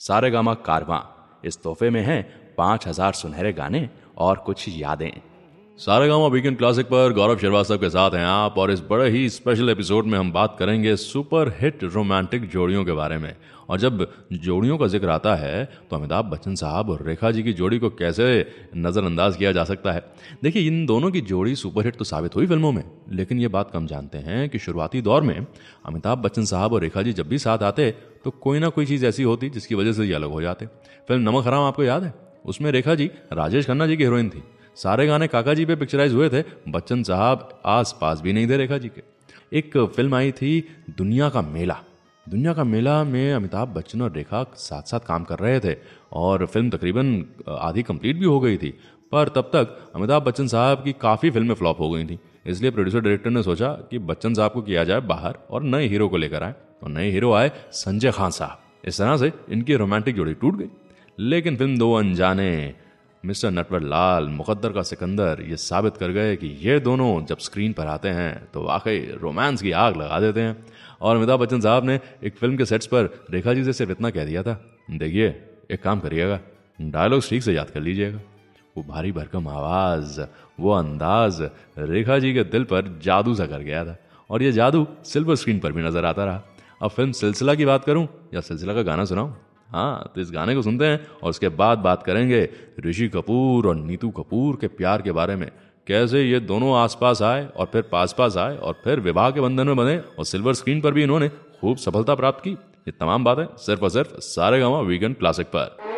सारे गामा कारवां। इस तोहफे में हैं पाँच हज़ार सुनहरे गाने और कुछ यादें। सारे गामा वीकेंड क्लासिक पर गौरव श्रीवास्तव के साथ हैं आप और इस बड़े ही स्पेशल एपिसोड में हम बात करेंगे सुपर हिट रोमांटिक जोड़ियों के बारे में। और जब जोड़ियों का ज़िक्र आता है तो अमिताभ बच्चन साहब और रेखा जी की जोड़ी को कैसे नज़रअंदाज किया जा सकता है? देखिए, इन दोनों की जोड़ी सुपरहिट तो साबित हुई फ़िल्मों में, लेकिन ये बात कम जानते हैं कि शुरुआती दौर में अमिताभ बच्चन साहब और रेखा जी जब भी साथ आते तो कोई ना कोई चीज़ ऐसी होती जिसकी वजह से ये अलग हो जाते। फ़िल्म नमक हराम आपको याद है? उसमें रेखा जी, राजेश खन्ना जी की हीरोइन थी। सारे गाने काका जी पे पिक्चराइज हुए थे, बच्चन साहब आस पास भी नहीं थे रेखा जी के। एक फ़िल्म आई थी, दुनिया का मेला। दुनिया का मेला में अमिताभ बच्चन और रेखा साथ साथ काम कर रहे थे और फ़िल्म तकरीबन आधी कंप्लीट भी हो गई थी। पर तब तक अमिताभ बच्चन साहब की काफ़ी फ़िल्में फ्लॉप हो गई थी। इसलिए प्रोड्यूसर डायरेक्टर ने सोचा कि बच्चन साहब को किया जाए बाहर और नए हीरो को लेकर आए। और नए हीरो आए संजय खान साहब। इस तरह से इनकी रोमांटिक जोड़ी टूट गई। लेकिन फ़िल्म दो अनजाने मिस्टर नटवर लाल, मुकद्दर का सिकंदर, ये साबित कर गए कि ये दोनों जब स्क्रीन पर आते हैं तो वाकई रोमांस की आग लगा देते हैं। और अमिताभ बच्चन साहब ने एक फ़िल्म के सेट्स पर रेखा जी से सिर्फ़ इतना कह दिया था। देखिए, एक काम करिएगा डायलॉग ठीक से याद कर लीजिएगा। वो भारी भरकम आवाज़, वो अंदाज रेखा जी के दिल पर जादू सा कर गया था। और ये जादू सिल्वर स्क्रीन पर भी नज़र आता रहा। अब फ़िल्म सिलसिला की बात करूँ या सिलसिला का गाना सुनाऊं? हाँ तो इस गाने को सुनते हैं और उसके बाद बात करेंगे ऋषि कपूर और नीतू कपूर के प्यार के बारे में। कैसे ये दोनों आसपास आए और फिर पास पास आए और फिर विवाह के बंधन में बने और सिल्वर स्क्रीन पर भी इन्होंने खूब सफलता प्राप्त की। ये तमाम बातें सिर्फ़ और सिर्फ़ सारे गाँव वीगन क्लासिक पर।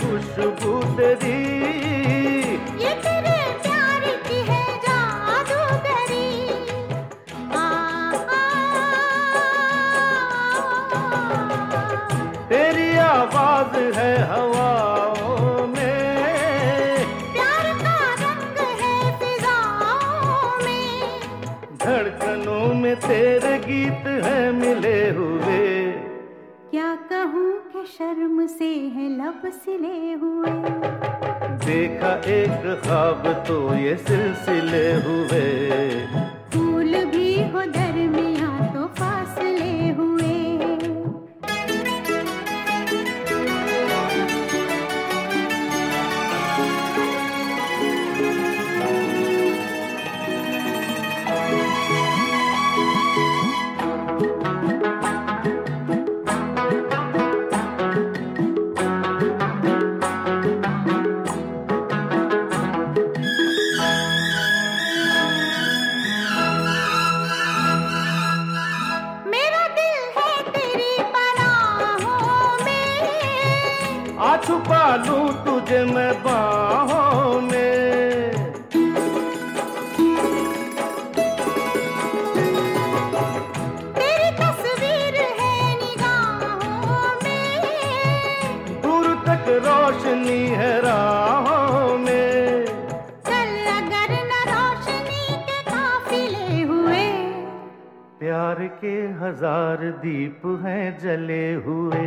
खुशबू तेरी डालू तुझे मैं बाहों में। तेरी तस्वीर है निगाहों में। दूर तक रोशनी है राहों में। चल अगर न रोशनी के काफिले हुए। प्यार के हज़ार दीप हैं जले हुए।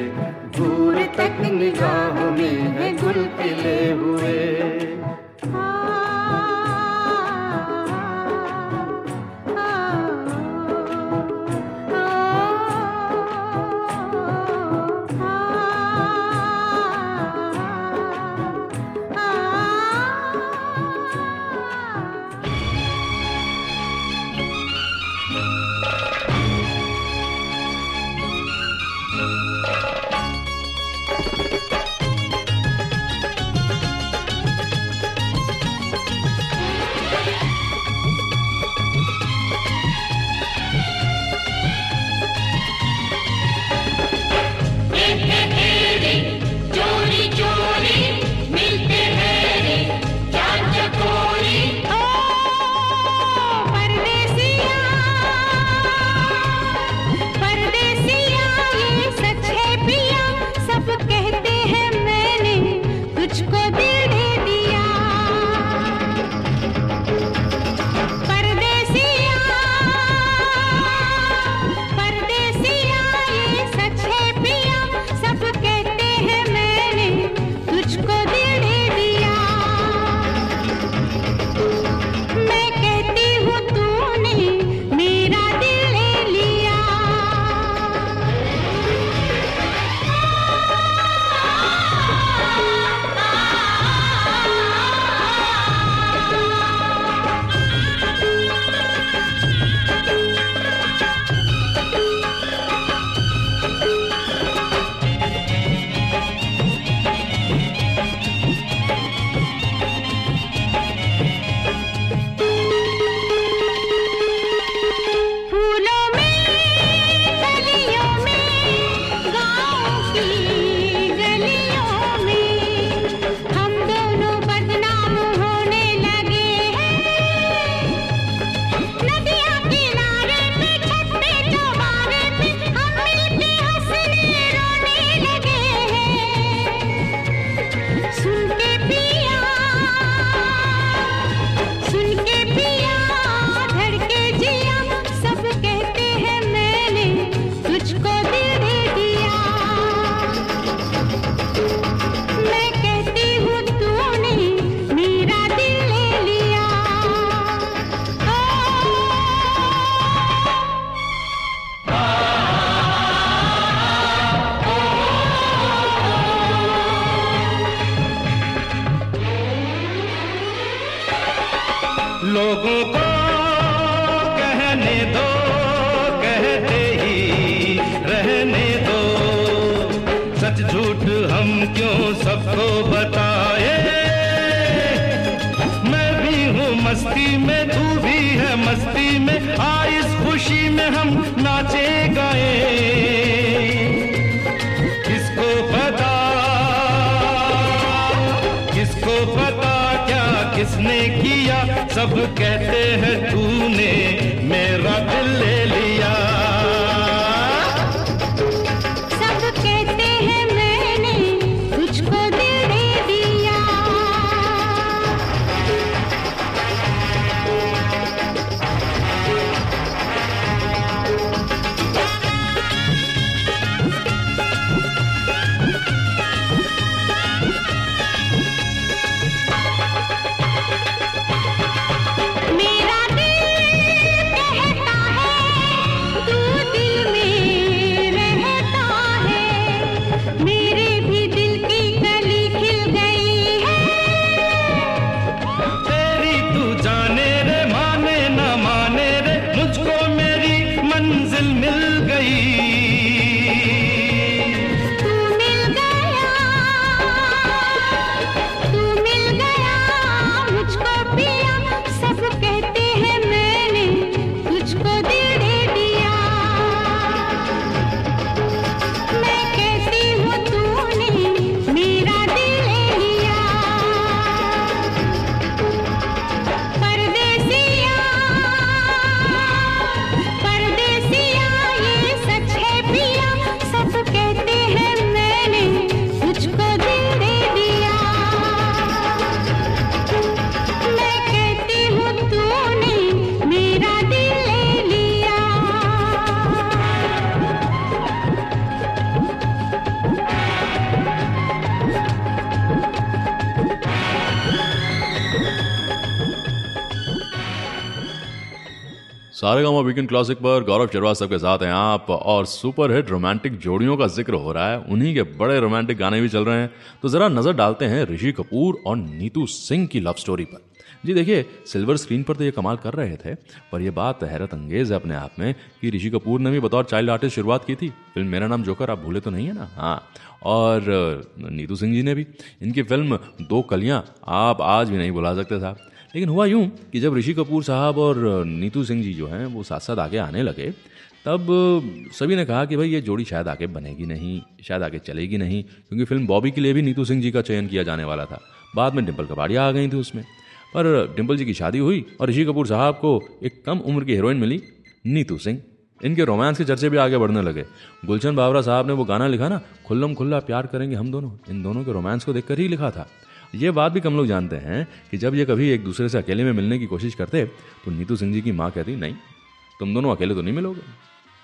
निगाह में है गुल खिले हुए हाँ। गाँव वीकेंड क्लासिक पर गौरव श्रीवास्तव के साथ हैं आप और सुपर हिट रोमांटिक जोड़ियों का ज़िक्र हो रहा है। उन्हीं के बड़े रोमांटिक गाने भी चल रहे हैं। तो जरा नज़र डालते हैं ऋषि कपूर और नीतू सिंह की लव स्टोरी पर। जी देखिए, सिल्वर स्क्रीन पर तो ये कमाल कर रहे थे, पर यह बात हैरत अंगेज है अपने आप में कि ऋषि कपूर ने भी बतौर चाइल्ड आर्टिस्ट शुरुआत की थी। फ़िल्म मेरा नाम जोकर, आप भूले तो नहीं है ना? हाँ। और नीतू सिंह जी ने भी। इनकी फ़िल्म दो कलियाँ, आप आज भी नहीं बुला सकते साहब। लेकिन हुआ यूँ कि जब ऋषि कपूर साहब और नीतू सिंह जी जो हैं, वो साथ साथ आगे आने लगे, तब सभी ने कहा कि भाई ये जोड़ी शायद आगे बनेगी नहीं, शायद आगे चलेगी नहीं, क्योंकि फ़िल्म बॉबी के लिए भी नीतू सिंह जी का चयन किया जाने वाला था। बाद में डिम्पल कपाड़िया आ गई थी उसमें। पर डिम्पल जी की शादी हुई और ऋषि कपूर साहब को एक कम उम्र की हीरोइन मिली, नीतू सिंह। इनके रोमांस के चर्चे भी आगे बढ़ने लगे। गुलशन बावरा साहब ने वो गाना लिखा ना, खुल्लम खुल्ला प्यार करेंगे हम दोनों, इन दोनों के रोमांस को देखकर ही लिखा था। ये बात भी कम लोग जानते हैं कि जब ये कभी एक दूसरे से अकेले में मिलने की कोशिश करते तो नीतू सिंह जी की माँ कहती, नहीं, तुम दोनों अकेले तो नहीं मिलोगे।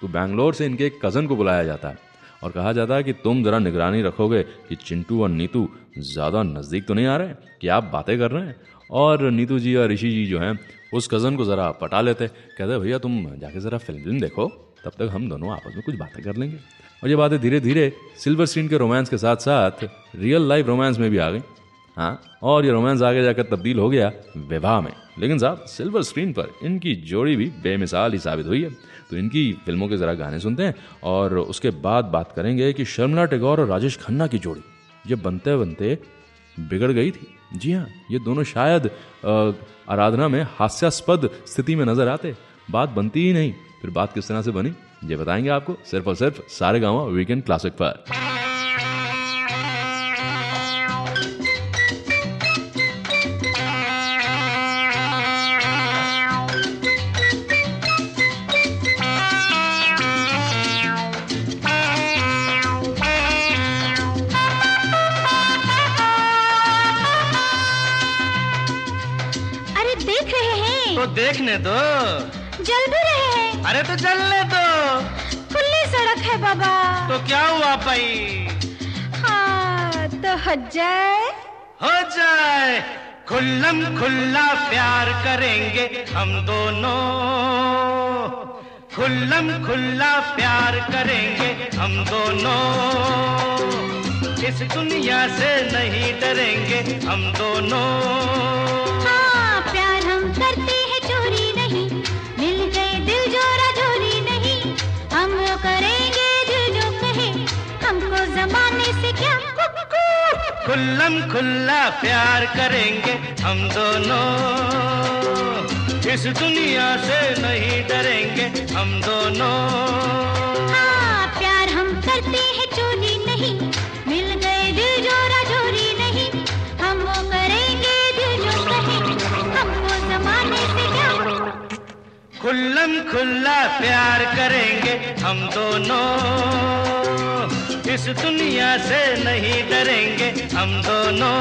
तो बैंगलोर से इनके एक कज़न को बुलाया जाता है और कहा जाता है कि तुम जरा निगरानी रखोगे कि चिंटू और नीतू ज़्यादा नज़दीक तो नहीं आ रहे, कि आप बातें कर रहे हैं। और नीतू जी और ऋषि जी जो हैं, उस कज़न को ज़रा पटा लेते। कहते, भैया, तुम जाके ज़रा फ़िल्म देखो, तब तक हम दोनों आपस में कुछ बातें कर लेंगे। और ये बातें धीरे धीरे सिल्वर स्क्रीन के रोमांस के साथ साथ रियल लाइफ रोमांस में भी आ गई। हाँ? और ये रोमांस आगे जाकर तब्दील हो गया विवाह में। लेकिन साहब सिल्वर स्क्रीन पर इनकी जोड़ी भी बेमिसाल ही साबित हुई है। तो इनकी फ़िल्मों के ज़रा गाने सुनते हैं और उसके बाद बात करेंगे कि शर्मला टैगोर और राजेश खन्ना की जोड़ी, ये बनते बनते बिगड़ गई थी। जी हाँ ये दोनों शायद आराधना में हास्यास्पद स्थिति में नज़र आते। बात बनती ही नहीं, फिर बात किस तरह से बनी, ये बताएँगे आपको सिर्फ़ और सिर्फ़ सारे गाँव वीकेंड क्लासिक पर। दो। जल भी रहे हैं। अरे तो चलने दो। खुली सड़क है बाबा। तो क्या हुआ भाई? हाँ तो हो जाए। हो जाए। खुल्लम खुल्ला प्यार करेंगे हम दोनों। खुल्लम खुल्ला प्यार करेंगे हम दोनों। इस दुनिया से नहीं डरेंगे हम दोनों। खुल्लम खुल्ला प्यार करेंगे हम दोनों। इस दुनिया से नहीं डरेंगे हम दोनों। हाँ प्यार हम करते हैं चोरी नहीं। मिल गए दिल जोरा जोरी नहीं। हम वो करेंगे जो जो कहे हमको जमाने से क्या। खुल्लम खुल्ला प्यार करेंगे हम दोनों। इस दुनिया से नहीं डरेंगे हम दोनों।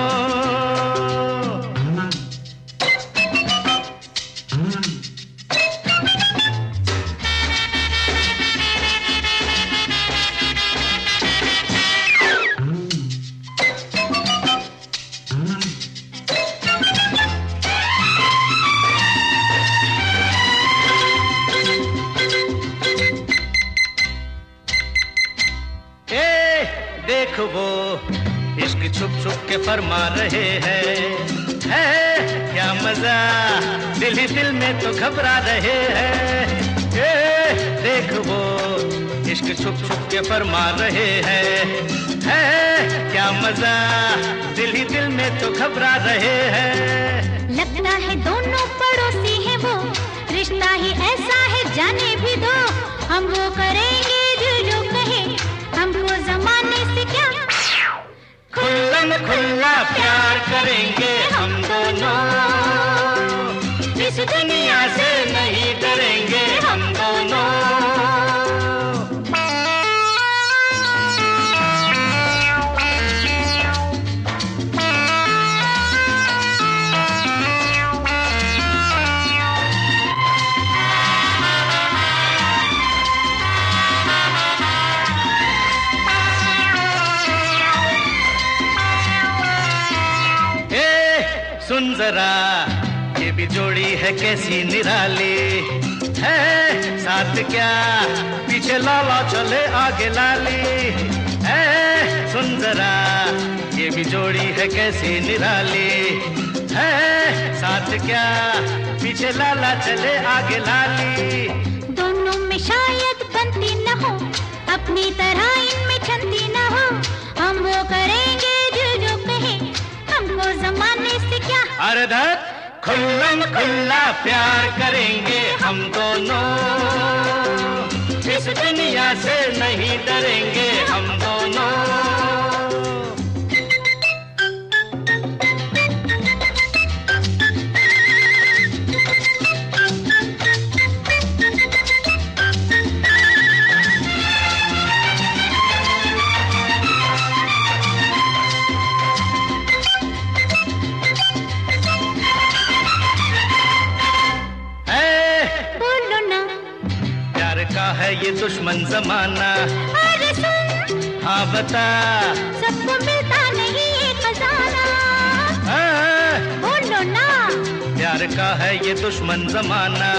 के फरमा रहे हैं। है क्या मज़ा। दिल ही दिल में तो घबरा रहे हैं। देख वो, इश्क छुप छुप के फरमा रहे हैं। है क्या मज़ा। दिल ही दिल में तो घबरा रहे हैं। लगता है दोनों पड़ोसी हैं वो। रिश्ता ही ऐसा है, जाने भी दो। हम वो करेंगे जो जो कहे। हमको जमाने से क्या खुल्लम खुल्ला प्यार करेंगे हम दोनों। इस दुनिया से नहीं डरेंगे हम दोनों। सुन जरा, ये भी जोड़ी है कैसी निराली। है, साथ क्या, पीछे लाला चले आगे लाली। है, सुन जरा, ये भी जोड़ी है कैसी निराली। है, साथ क्या, पीछे लाला चले आगे लाली। दोनों में शायद बनती न हो, अपनी तरह इनमें छंती न हो। हम वो करेंगे जो जो कहे, हमको जमाने से अरे धत खुल्लम खुल्ला प्यार करेंगे हम दोनों। इस दुनिया से नहीं डरेंगे हम दोनों। ये दुश्मन जमाना। अरे सुन हाँ बता। सबको मिलता नहीं ये खजाना। बोलो ना। प्यार का है ये दुश्मन जमाना।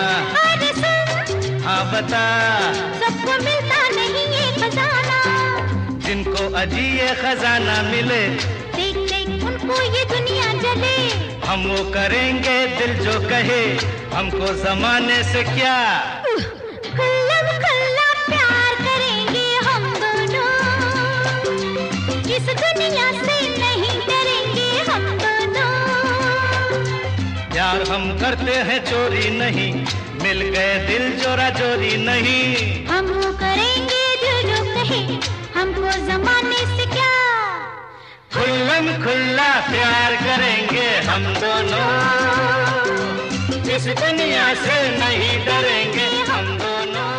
अरे सुन हाँ बता। सबको मिलता नहीं ये खजाना। जिनको अजी ये खजाना मिले देख देख उनको ये दुनिया जले। हम वो करेंगे दिल जो कहे। हमको जमाने से क्या प्यार हम करते हैं चोरी नहीं मिल गए दिल जोरा चोरी नहीं। हम वो करेंगे जो जो कहे हमको जमाने से क्या? खुल्लम खुल्ला प्यार करेंगे हम दोनों। इस दुनिया से नहीं डरेंगे हम दोनों।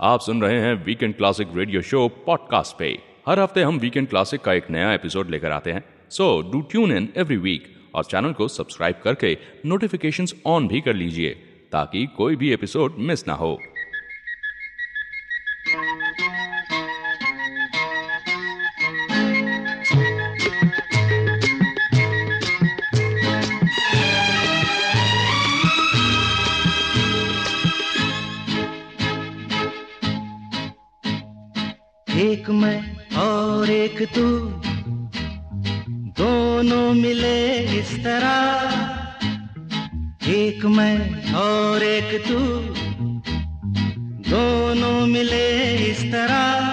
आप सुन रहे हैं weekend classic radio show podcast पे। हर हफ़्ते हम वीकेंड क्लासिक का एक नया एपिसोड लेकर आते हैं। So do tune in every week और चैनल को सब्सक्राइब करके नोटिफिकेशन ऑन भी कर लीजिए ताकि कोई भी एपिसोड मिस ना हो। और एक तू। दोनों मिले इस तरह। एक मैं और एक तू। दोनों मिले इस तरह।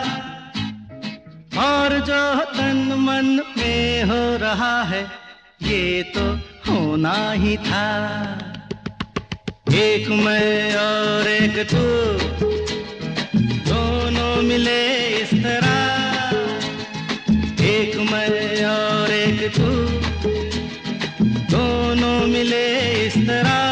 और जो तन मन में हो रहा है, ये तो होना ही था। एक मैं और एक तू। इस तरह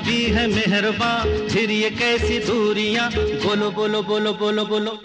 भी है मेहरबान फिर ये कैसी दूरियाँ? बोलो बोलो बोलो बोलो बोलो।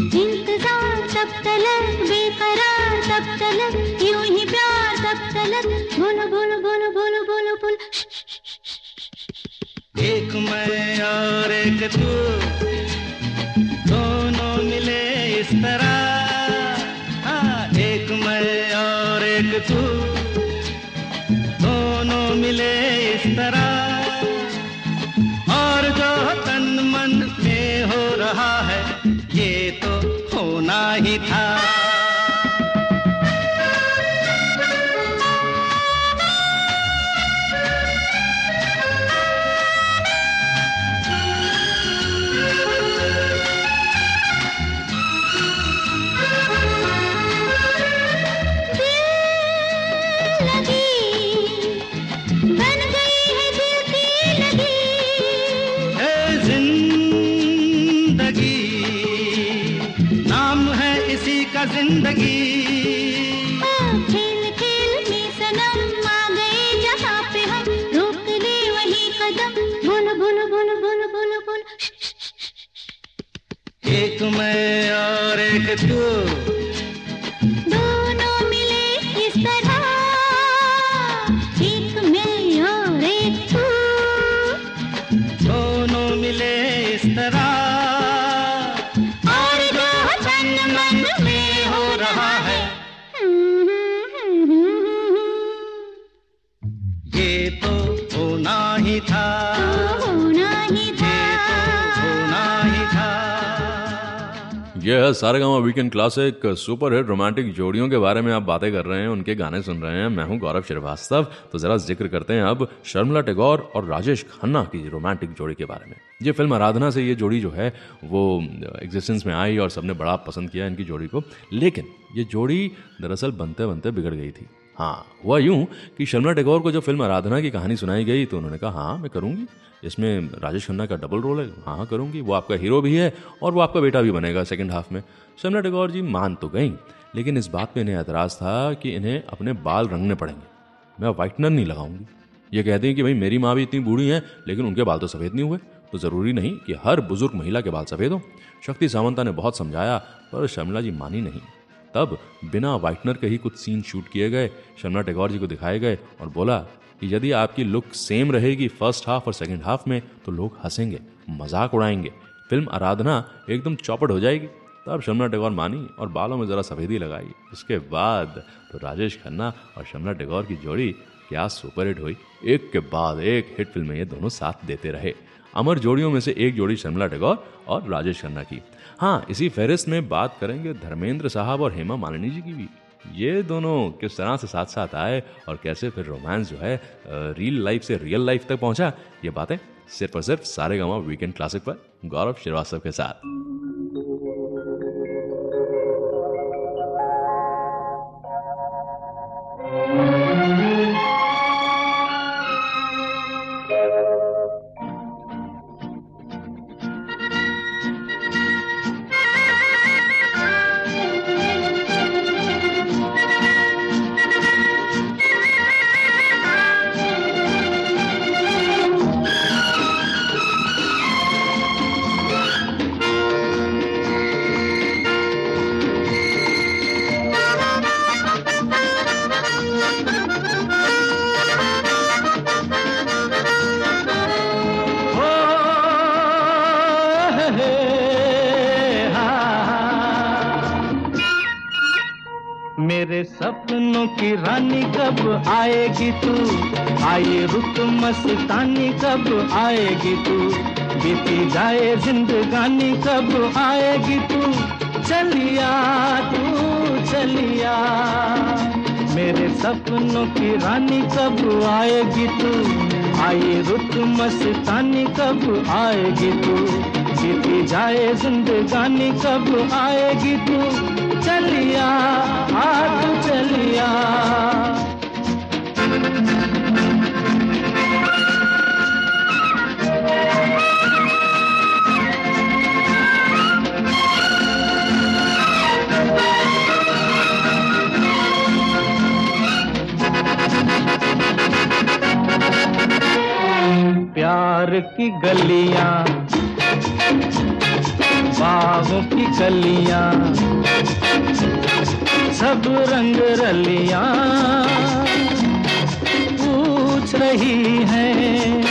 इंतज़ार तब तलक, बेकरार तब तलक, यूँ ही प्यार तब तलक। एक मैं और एक तू, दोनों मिले इस तरह। हाँ एक मैं और एक तू, दोनों मिले इस तरह। नहीं Yeah. ये है, Saregama weekend classic super hit romantic जोड़ियों के बारे में आप बातें कर रहे हैं, उनके गाने सुन रहे हैं। मैं हूँ गौरव श्रीवास्तव। तो जरा ज़िक्र करते हैं अब शर्मला टैगोर और राजेश खन्ना की रोमांटिक जोड़ी के बारे में। ये फ़िल्म आराधना से ये जोड़ी जो है, वो एग्जिस्टेंस में आई और सबने बड़ा पसंद किया इनकी जोड़ी को। लेकिन ये जोड़ी दरअसल बनते बनते बिगड़ गई थी। हाँ हुआ यूँ कि शर्मिला टैगोर को जब फ़िल्म आराधना की कहानी सुनाई गई तो उन्होंने कहा हाँ मैं करूँगी। इसमें राजेश खन्ना का डबल रोल है। हाँ हाँ करूँगी। वो आपका हीरो भी है और वो आपका बेटा भी बनेगा सेकंड हाफ़ में। शर्मिला टैगोर जी मान तो गई, लेकिन इस बात पर इन्हें एतराज़ था कि इन्हें अपने बाल रंगने पड़ेंगे। मैं वाइटनर नहीं लगाऊँगी। ये कहती हैं कि भाई, मेरी माँ भी इतनी बूढ़ी हैं, लेकिन उनके बाल तो सफ़ेद नहीं हुए। तो ज़रूरी नहीं कि हर बुज़ुर्ग महिला के बाल सफ़ेद हों। शक्ति सावंता ने बहुत समझाया, पर शर्मिला जी मानी नहीं। तब बिना वाइटनर के ही कुछ सीन शूट किए गए, शर्मिला टैगोर जी को दिखाए गए और बोला कि यदि आपकी लुक सेम रहेगी फ़र्स्ट हाफ़ और सेकेंड हाफ़ में तो लोग हंसेंगे, मज़ाक उड़ाएँगे। फ़िल्म आराधना एकदम चौपट हो जाएगी। तब शर्मिला टैगोर मानी और बालों में ज़रा सफ़ेदी लगाई। उसके बाद तो राजेश खन्ना और शर्मिला टैगोर की जोड़ी क्या सुपर हिट हुई। एक के बाद एक हिट फ़िल्में ये दोनों साथ देते रहे। अमर जोड़ियों में से एक जोड़ी शर्मिला टैगोर और राजेश खन्ना की। हाँ इसी फहरिस्त में बात करेंगे धर्मेंद्र साहब और हेमा मालिनी जी की भी। ये दोनों किस तरह से साथ साथ आए और कैसे फिर रोमांस जो है रियल लाइफ से रियल लाइफ तक पहुँचा, ये बातें सिर्फ़ और सिर्फ़ सारे गाँव वीकेंड क्लासिक पर गौरव श्रीवास्तव के साथ। रानी कब आएगी तू? आए रुत मस्तानी कब आएगी तू? बीती जाए जिंदगानी कब आएगी तू? चलिया तू, चलिया। मेरे सपनों की रानी कब आएगी तू? आई रुत मस्तानी कब आएगी तू? बीती जाए जिंदगानी कब आएगी तू? चलिया आ चलिया। प्यार की गलियाँ बाहों की कलियाँ सब रंग रलिया पूछ रही हैं।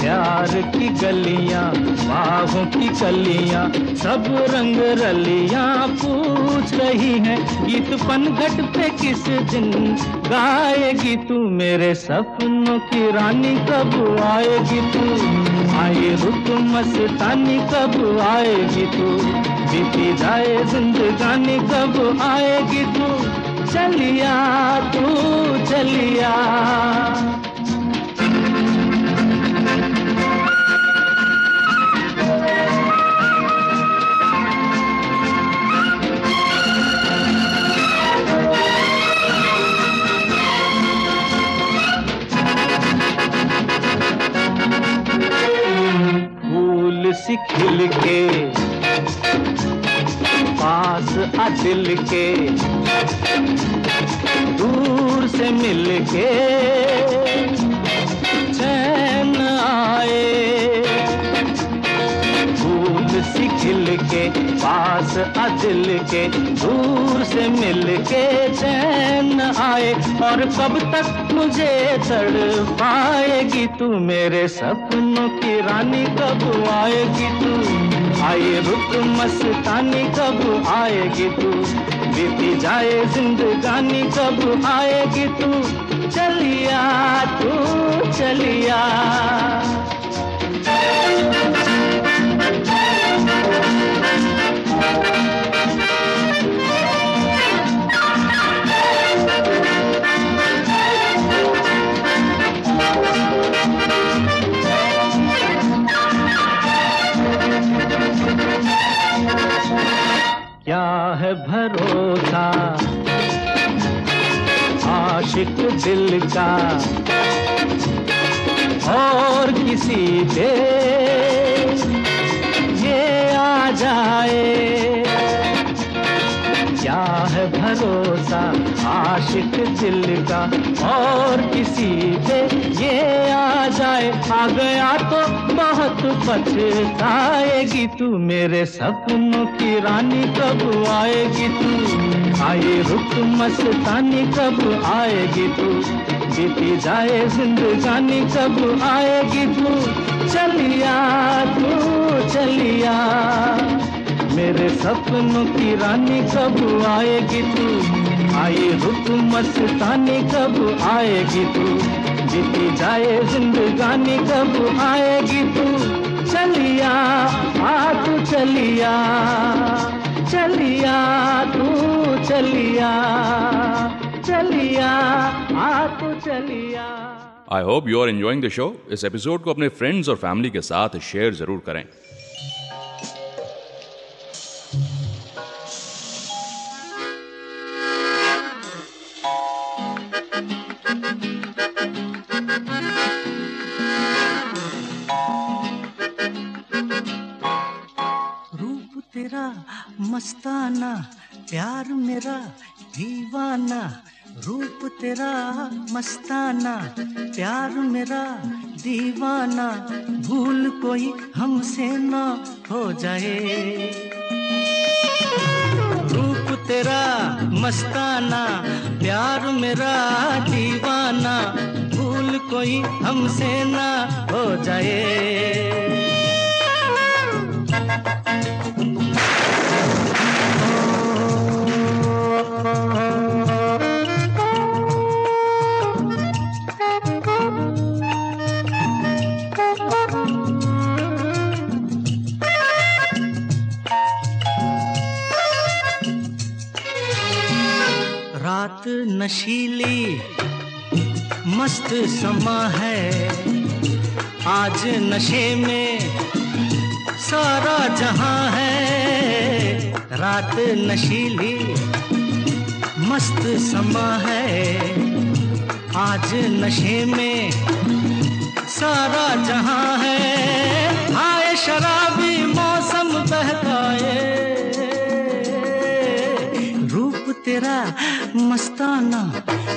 प्यार की गलियाँ, बाहों की कलियाँ सब रंग रलियाँ पूछ रही हैं। गीत पनघट पे किस दिन गाएगी तू मेरे सपनों? की रानी कब आएगी तू? आए रुक मस्तानी, कब आएगी तू? बीती जाए जिंदगानी, कब आएगी तू? चलिया तू, चलिया। सी खिल के पास आ के दूर से मिल के फूल के पास आ दिल के दूर से मिल के चैन आए। और कब तक मुझे चढ़ पाएगी तू मेरे सपनों की रानी? कब आएगी तू? आए रुक मस्तानी, कब आएगी तू? बीती जाए जिंदगानी, कब आएगी तू? चलिया तू, चलिया। आशिक दिल का और किसी दे ये आ जाए। है भरोसा, आशिक दिल का और किसी पे ये आ जाए, आ गया तो बहुत पछताएगी तू। मेरे सपनों की रानी कब आएगी तू? आए रुक मस्तानी कब आएगी तू? बीती जाए जिंदगानी कब आएगी तू? चलिया तू, चलिया। मेरे सपनों की रानी कब आएगी तू? आए रुक मस्तानी कब आएगी तू? बीती जाए जिंदगानी कब आएगी तू? चलिया, आ तू चलिया चलिया तू चलिया चलिया, आ तू चलिया। I hope you are enjoying the show इस एपिसोड को अपने फ्रेंड्स और फैमिली के साथ शेयर ज़रूर करें। मस्ताना, प्यार मेरा दीवाना, रूप तेरा मस्ताना, प्यार मेरा दीवाना, भूल कोई हमसे ना हो जाए। रूप तेरा मस्ताना, प्यार मेरा दीवाना, भूल कोई हमसे ना हो जाए। नशीली मस्त समा है। आज नशे में सारा जहाँ है। रात नशीली मस्त समा है। आज नशे में सारा जहाँ है। हाय शराबी तेरा मस्ताना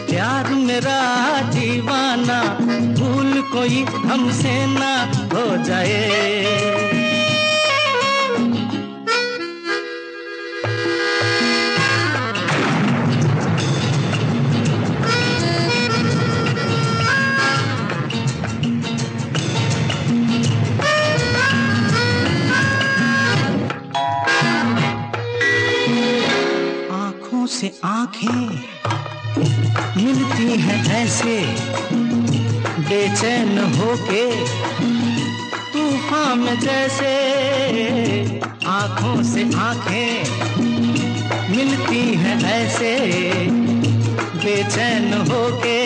प्यार मेरा दीवाना भूल कोई हमसे ना हो जाए। आँखों से मिलती हैं ऐसे बेचैन होके तूफ़ान में जैसे। आँखों से आँखें मिलती हैं ऐसे, बेचैन होके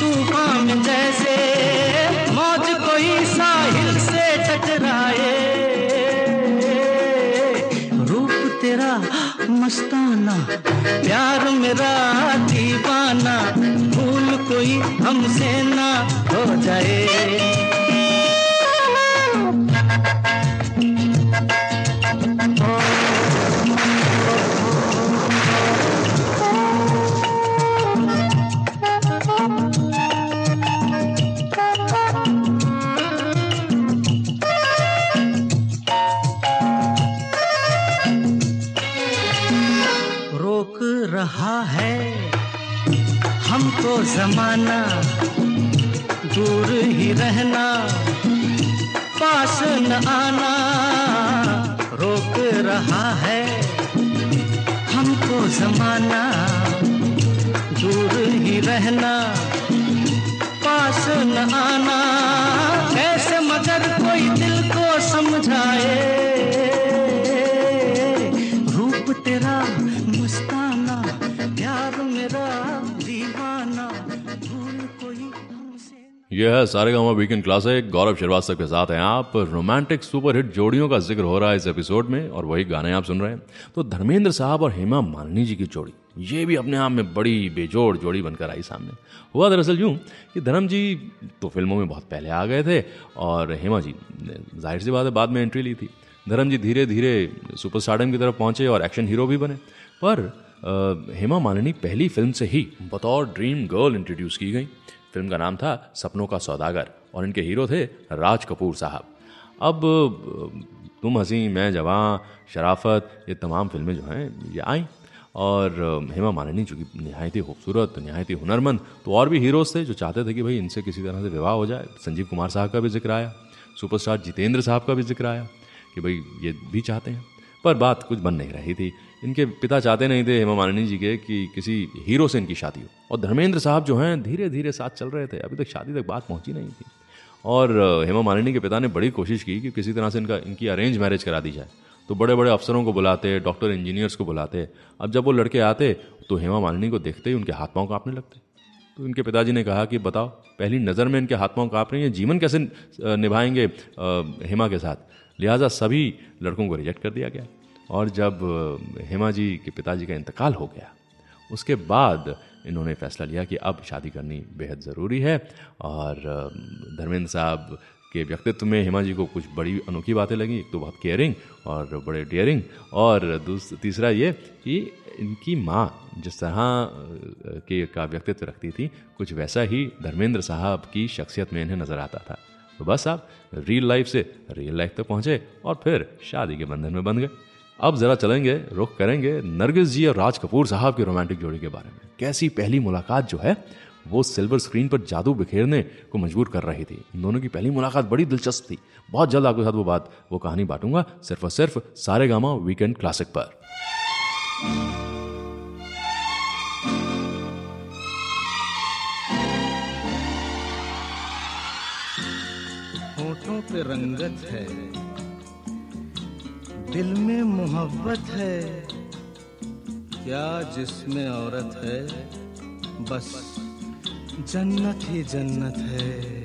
तूफ़ान जैसे। मौज कोई साहिल मस्ताना प्यार मेरा दीवाना भूल कोई हमसे ना हो जाए। है, सारे गाँव वीकेंड क्लासिक गौरव श्रीवास्तव के साथ हैं आप। रोमांटिक सुपर हिट जोड़ियों का ज़िक्र हो रहा है इस एपिसोड में, और वही गाने आप सुन रहे हैं। तो धर्मेंद्र साहब और हेमा मालिनी जी की जोड़ी, ये भी अपने आप में बड़ी बेजोड़ जोड़ी बनकर आई सामने। हुआ दरअसल यूँ कि धर्म जी तो फ़िल्मों में बहुत पहले आ गए थे, और हेमा जी, ज़ाहिर सी बात है, बाद में एंट्री ली थी। धर्म जी धीरे धीरे सुपर स्टार्डम की तरफ़ पहुँचे और एक्शन हीरो भी बने। पर हेमा मालिनी पहली फ़िल्म से ही बतौर ड्रीम गर्ल इंट्रोड्यूस की गई। फ़िल्म का नाम था सपनों का सौदागर, और इनके हीरो थे राज कपूर साहब। अब, तुम हँसी मैं जवां शराफत, ये तमाम फ़िल्में जो हैं, ये आई, और, हेमा मालिनी चूँकि नहायत ही खूबसूरत, नहायत ही हुनरमंद तो और भी हीरोज थे जो चाहते थे कि भाई इनसे किसी तरह से विवाह हो जाए। संजीव कुमार साहब का भी ज़िक्र आया, सुपरस्टार जितेंद्र साहब का भी ज़िक्र आया कि भाई ये भी चाहते हैं, पर बात कुछ बन नहीं रही थी। इनके पिता चाहते नहीं थे हेमा मालिनी जी के कि किसी हीरो से इनकी शादी हो। और धर्मेंद्र साहब जो हैं धीरे धीरे साथ चल रहे थे। अभी तक शादी तक बात पहुँची नहीं थी। और हेमा मालिनी के पिता ने बड़ी कोशिश की कि किसी तरह से इनका, इनकी अरेंज मैरिज करा दी जाए। तो बड़े बड़े अफसरों को बुलाते डॉक्टर इंजीनियर्स को बुलाते। अब जब वो लड़के आते तो हेमा मालिनी को देखते ही उनके हाथ पाँव कांपने लगते। तो इनके पिताजी ने कहा कि, बताओ, पहली नज़र में इनके हाथ पाँव काँप रही हैं? जीवन कैसे निभाएँगे हेमा के साथ? लिहाजा सभी लड़कों को रिजेक्ट कर दिया गया और जब हेमा जी के पिताजी का इंतकाल हो गया, उसके बाद इन्होंने फैसला लिया कि अब शादी करनी बेहद ज़रूरी है और धर्मेंद्र साहब के व्यक्तित्व में हेमा जी को कुछ बड़ी अनोखी बातें लगी, एक तो बहुत केयरिंग और बड़े डियरिंग और तीसरा ये कि इनकी माँ जिस तरह के का व्यक्तित्व रखती थी, कुछ वैसा ही धर्मेंद्र साहब की शख्सियत में इन्हें नज़र आता था। तो बस आप रियल लाइफ से रियल लाइफ तक तो पहुँचे और फिर शादी के बंधन में बंध गए। अब जरा चलेंगे, रुख करेंगे, नरगिस जी और राज कपूर साहब की रोमांटिक जोड़ी के बारे में। कैसी पहली मुलाकात जो है, वो सिल्वर स्क्रीन पर जादू बिखेरने को मजबूर कर रही थी। इन दोनों की पहली मुलाकात बड़ी दिलचस्प थी। बहुत जल्द आपके साथ वो बात, वो कहानी बांटूँगा, सिर्फ़ और सिर्फ़ सारे गामा वीकेंड क्लासिक पर। रंगत है। दिल में मोहब्बत है। क्या जिसमें औरत है, बस जन्नत ही जन्नत है।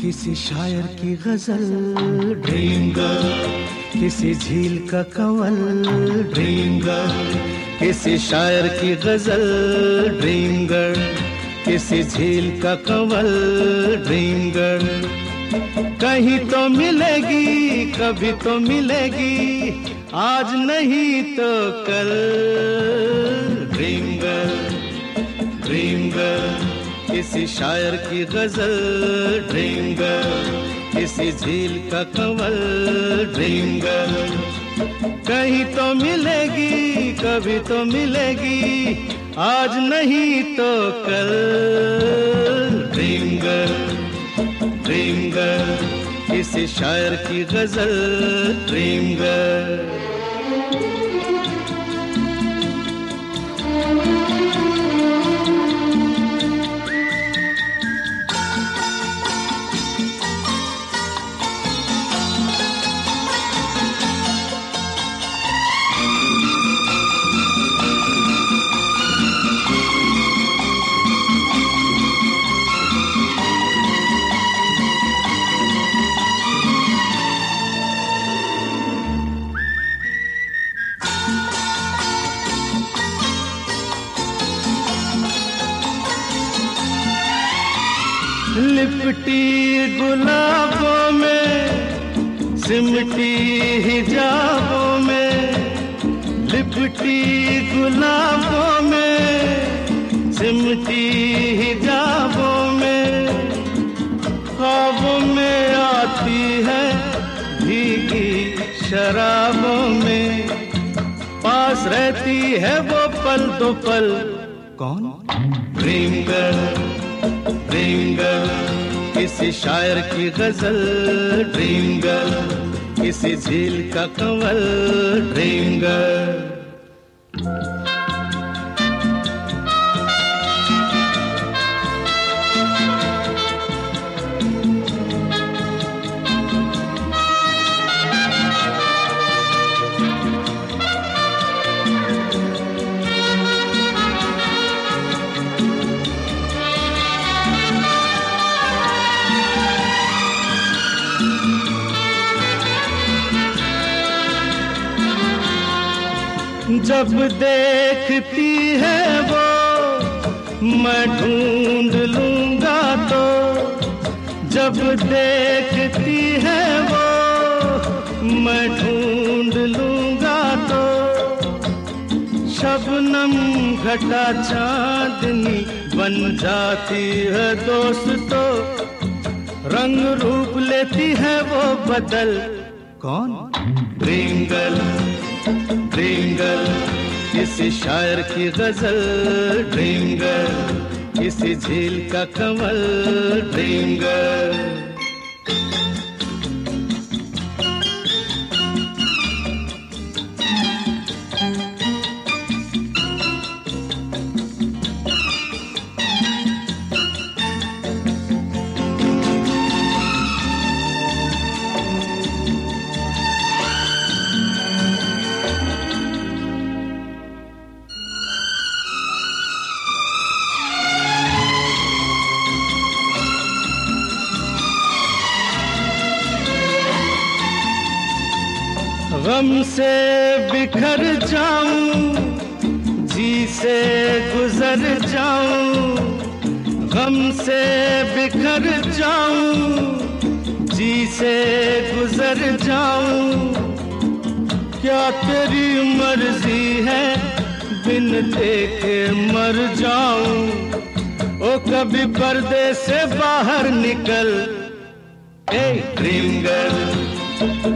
किसी शायर की गज़ल। ड्रीम गर्ल किसी झील का कंवल ड्रीम गर्ल किसी शायर की गज़ल ड्रीम गर्ल किसी झील का कंवल ड्रीम गर्ल कहीं तो मिलेगी, कभी तो मिलेगी, आज नहीं तो कल. ड्रीम गर्ल ड्रीम गर्ल किसी शायर की गज़ल ड्रीम गर्ल किसी झील का कंवल ड्रीम गर्ल कहीं तो मिलेगी, कभी तो मिलेगी, आज नहीं तो कल। ड्रीम गर्ल ड्रीम गर्ल किसी शायर की गज़ल ड्रीम गर्ल लिपटी गुलाबों में सिमटी हिजाबों में लिपटी गुलाबों में सिमटी हिजाबों में। ख्वाबों में आती है भीगी शराबों में। पास रहती है वो पल दो पल। कौन? ड्रीम गर्ल ड्रीम गर्ल किसी शायर की गज़ल ड्रीम गर्ल किसी झील का कंवल ड्रीम गर्ल जब देखती है वो। मैं ढूंढ लूँगा तो जब देखती है वो। मैं ढूंढ लूँगा तो शबनम घटा चांदनी बन जाती है दोस्तों। रंग रूप लेती है वो बदल। कौन? ड्रीम गर्ल किसी शायर की गज़ल ड्रीम गर्ल किसी झील का कमल ड्रीम गर्ल गम से बिखर जाऊँ जी से गुजर जाऊँ गम से बिखर जाऊँ जी से गुजर जाऊँ। क्या तेरी मर्ज़ी है बिन देखे मर जाऊँ? ओ कभी पर्दे से बाहर निकल। ए ड्रीम गर्ल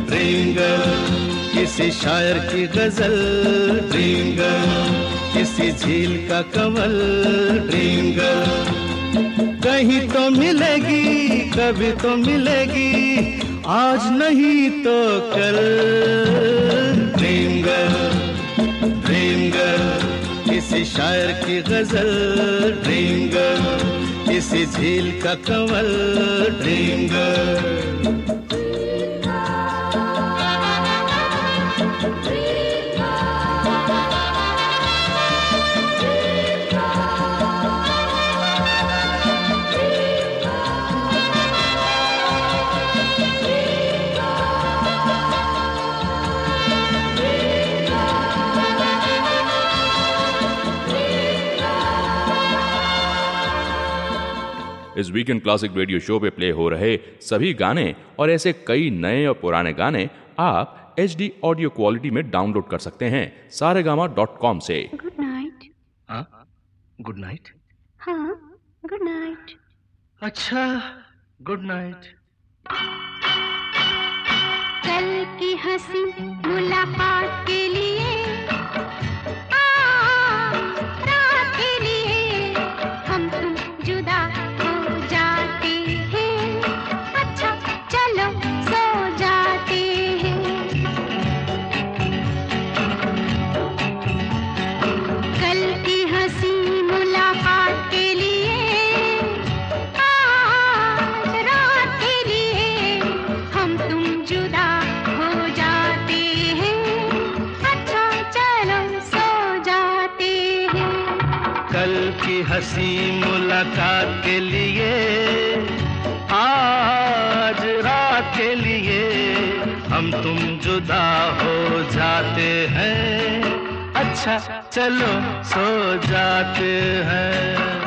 ड्रीम गर्ल किसी शायर की गज़ल ड्रीम गर्ल किसी झील का कमल ड्रीम गर्ल कहीं तो मिलेगी, कभी तो मिलेगी, आज नहीं तो कल। ड्रीम गर्ल ड्रीम की गज़ल ड्रीम गर्ल इसी झील का कंवल ड्रीम गर्ल इस वीकेंड क्लासिक रेडियो शो पे प्ले हो रहे सभी गाने और ऐसे कई नए और पुराने गाने आप एच डी ऑडियो क्वालिटी में डाउनलोड कर सकते हैं सारेगामा डॉट कॉम से। गुड नाइट हाँ? गुड नाइट हाँ गुड नाइट अच्छा गुड नाइट कल की हँसी मुलाकात के मुलाकात के लिए, आज रात के लिए हम तुम जुदा हो जाते हैं। अच्छा चलो सो जाते हैं।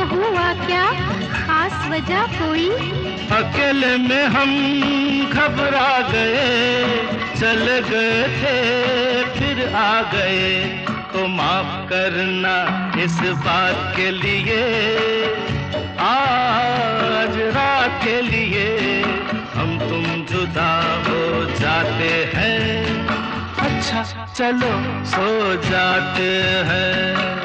आपको हुआ क्या? खास वजह कोई? अकेले में हम घबरा गए, चल गए थे, फिर आ गए। तो माफ़ करना इस बात के लिए, आज रात के लिए, हम तुम जुदा हो जाते हैं। अच्छा चलो, सो जाते हैं।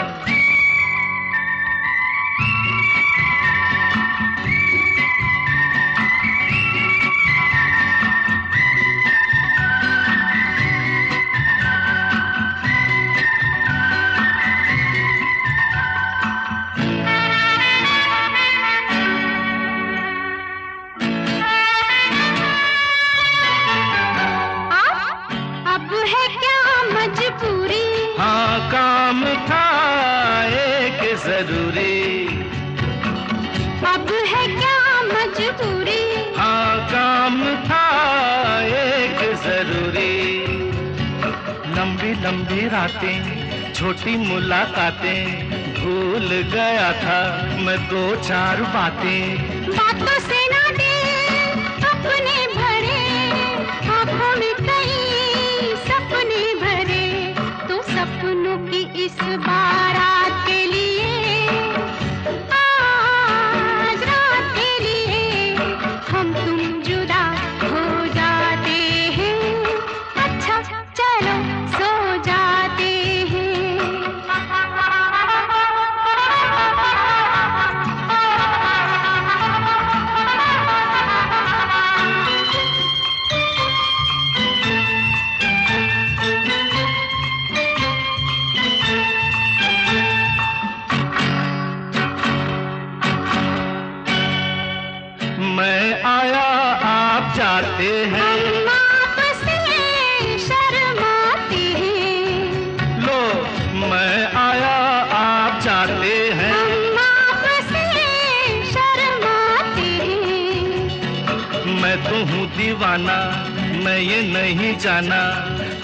लंबी रातें छोटी मुलाकातें, भूल गया था मैं दो चार बातें। बातों से ना दे अपने भरे, आँखों में कई सपने भरे। तो सपनों की इस बार के जाना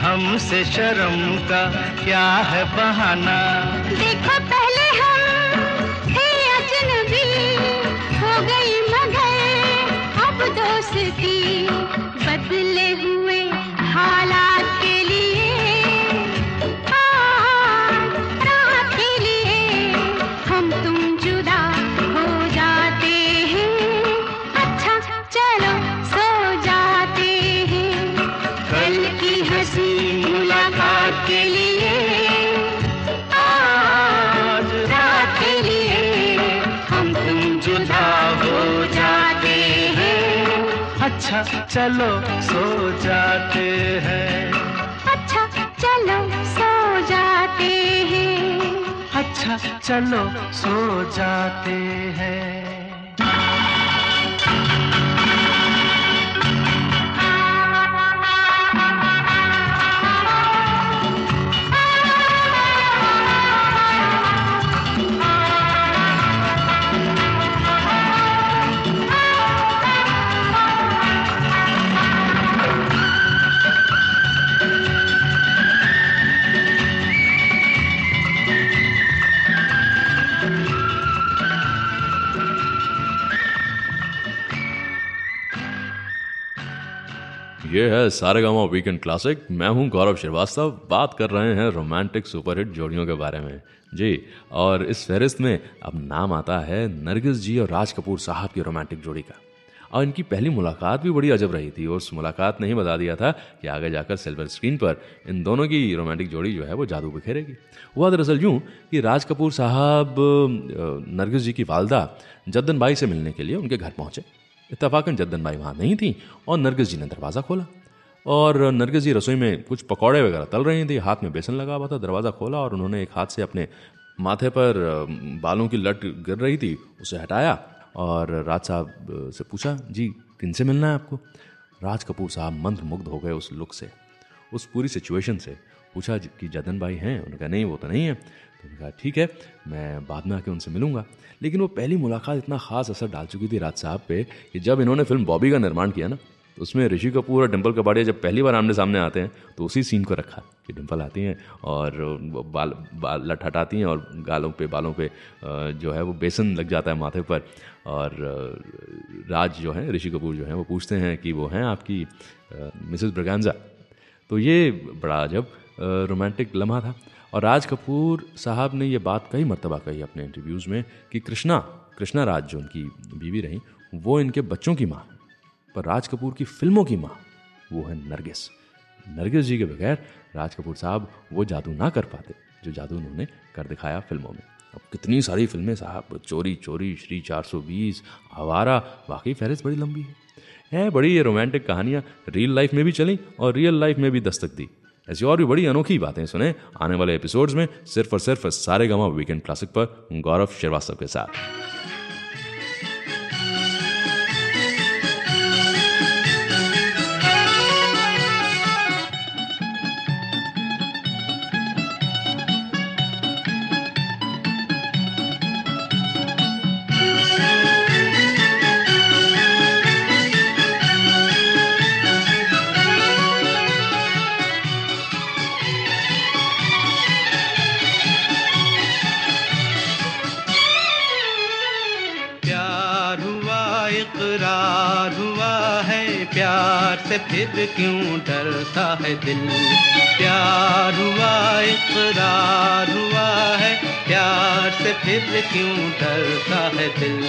हमसे शर्म का क्या है बहाना? चलो। सो जाते हैं। अच्छा चलो सो जाते हैं। अच्छा चलो सो जाते हैं। ये है सारेगामा वीकेंड क्लासिक। मैं हूँ गौरव श्रीवास्तव। बात कर रहे हैं रोमांटिक सुपरहिट जोड़ियों के बारे में। जी, और इस फहरिस्त में अब नाम आता है नरगिस जी और राज कपूर साहब की रोमांटिक जोड़ी का। और इनकी पहली मुलाकात भी बड़ी अजब रही थी और उस मुलाकात ने ही बता दिया था कि आगे जाकर सिल्वर स्क्रीन पर इन दोनों की रोमांटिक जोड़ी जो है वो जादू बिखेरेगी। हुआ दरअसल यूँ कि राज कपूर साहब नरगिस जी की वालदा जद्दन बाई से मिलने के लिए उनके घर पहुँचे। इतफाकन जद्दन बाई वहाँ नहीं थी और नरगिस जी ने दरवाज़ा खोला और नरगिस जी रसोई में कुछ पकौड़े वगैरह तल रही थी। हाथ में बेसन लगा हुआ था, दरवाज़ा खोला और उन्होंने एक हाथ से अपने माथे पर बालों की लट गिर रही थी, उसे हटाया और राज साहब से पूछा, जी, किनसे मिलना है आपको? राज कपूर साहब मंत्र मुग्ध हो गए उस लुक से, उस पूरी सिचुएशन से, पूछा कि जतन भाई हैं? उनका नहीं, वो तो नहीं है। उन्होंने कहा, ठीक है, मैं बाद में आके उनसे मिलूँगा। लेकिन वो पहली मुलाकात इतना खास असर डाल चुकी थी राज साहब पे कि जब इन्होंने फ़िल्म बॉबी का निर्माण किया ना तो उसमें ऋषि कपूर और डिम्पल कपाड़िया जब पहली बार आमने सामने आते हैं तो उसी सीन को रखा कि डिम्पल आती हैं और बाल बाल लट हटाती हैं और गालों पे, बालों पे जो है वो बेसन लग जाता है माथे पर और राज जो है, ऋषि कपूर जो हैं, वो पूछते हैं कि वो हैं आपकी मिसेस ब्रगांजा? तो ये बड़ा अजब रोमांटिक लम्हा था। और राज कपूर साहब ने ये बात कई मरतबा कही अपने इंटरव्यूज़ में कि कृष्णा कृष्णा राज जो उनकी बीवी रहीं, वो इनके बच्चों की माँ पर राज कपूर की फ़िल्मों की माँ, वो है नरगिस। नरगिस जी के बगैर राज कपूर साहब वो जादू ना कर पाते, जो जादू उन्होंने कर दिखाया फ़िल्मों में। अब कितनी सारी फ़िल्में साहब, चोरी चोरी, श्री 420 आवारा, वाकई फहरिस्त बड़ी लंबी है। है, बड़ी ये रोमांटिक कहानियाँ रियल लाइफ में भी चली और रियल लाइफ में भी दस्तक दी। ऐसी और भी बड़ी अनोखी बातें सुने आने वाले एपिसोड्स में सिर्फ़ और सिर्फ़ सारे गमा वीकेंड क्लासिक पर गौरव श्रीवास्तव के साथ। दिल प्यार हुआ इकरार हुआ है। प्यार से फिर क्यों डरता है दिल?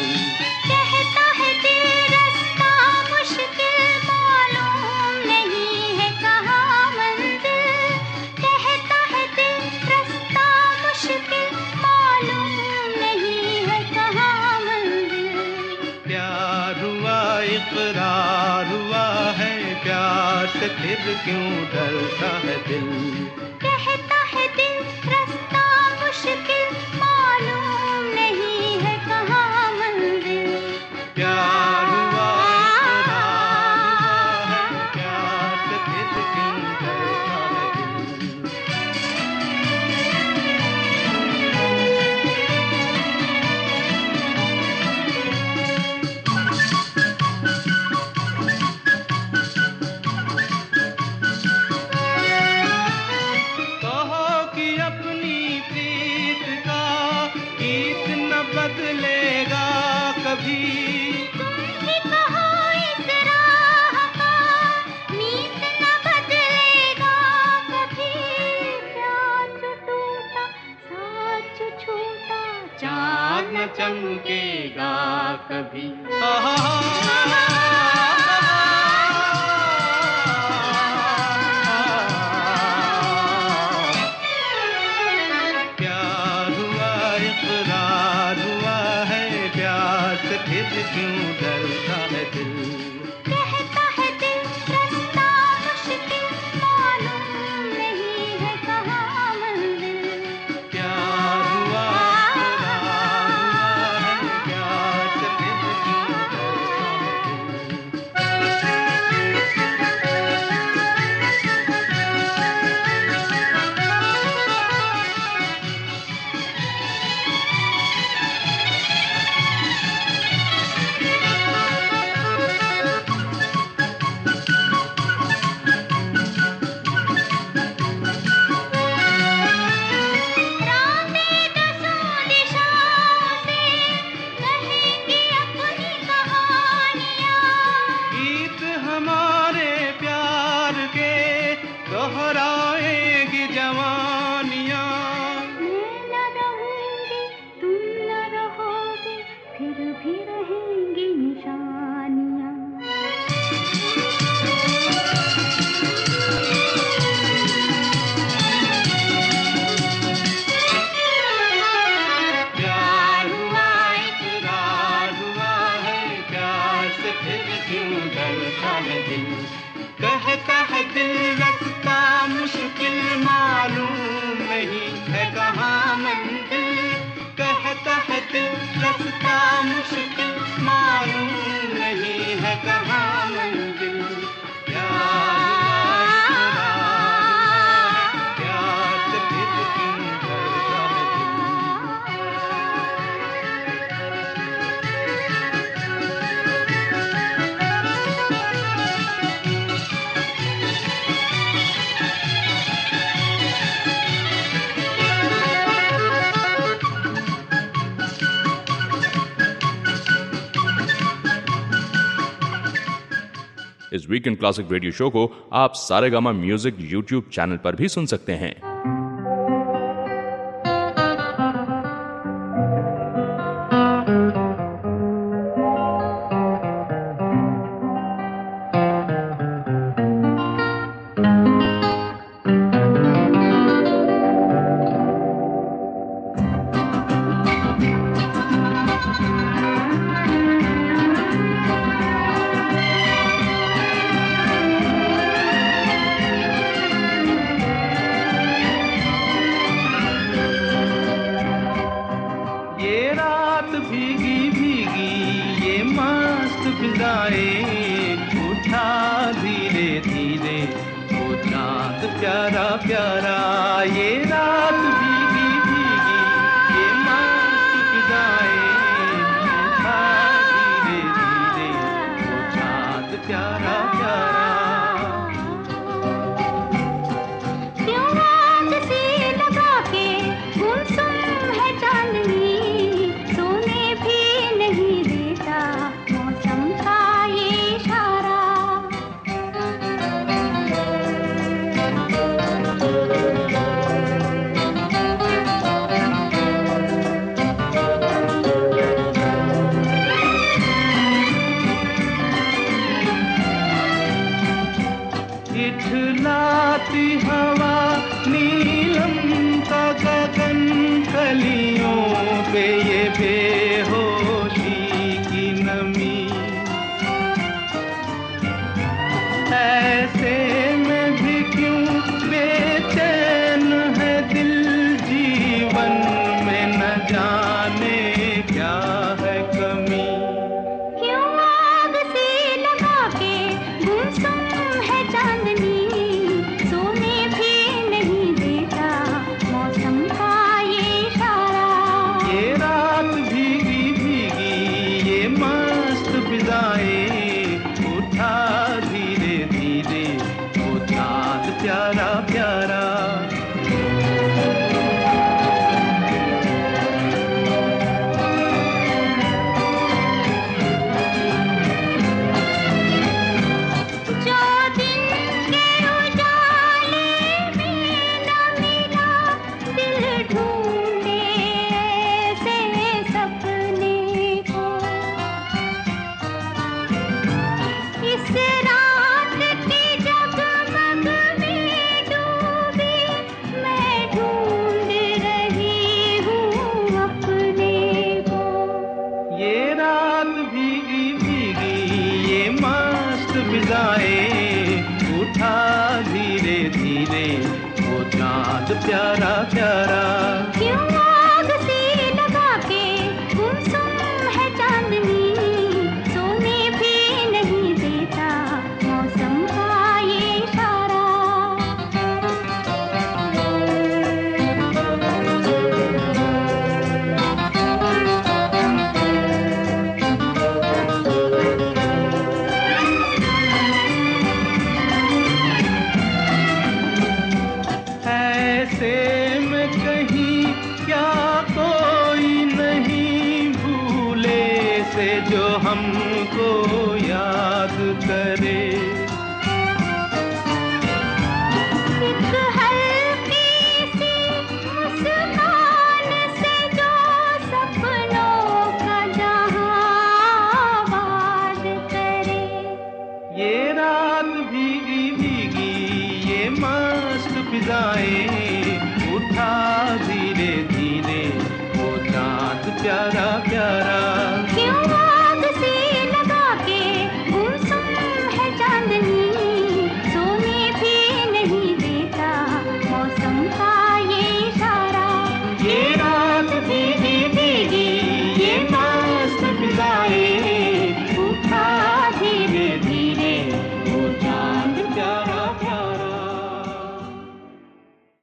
इस वीकेंड क्लासिक रेडियो शो को आप सारेगामा म्यूज़िक यूट्यूब चैनल पर भी सुन सकते हैं।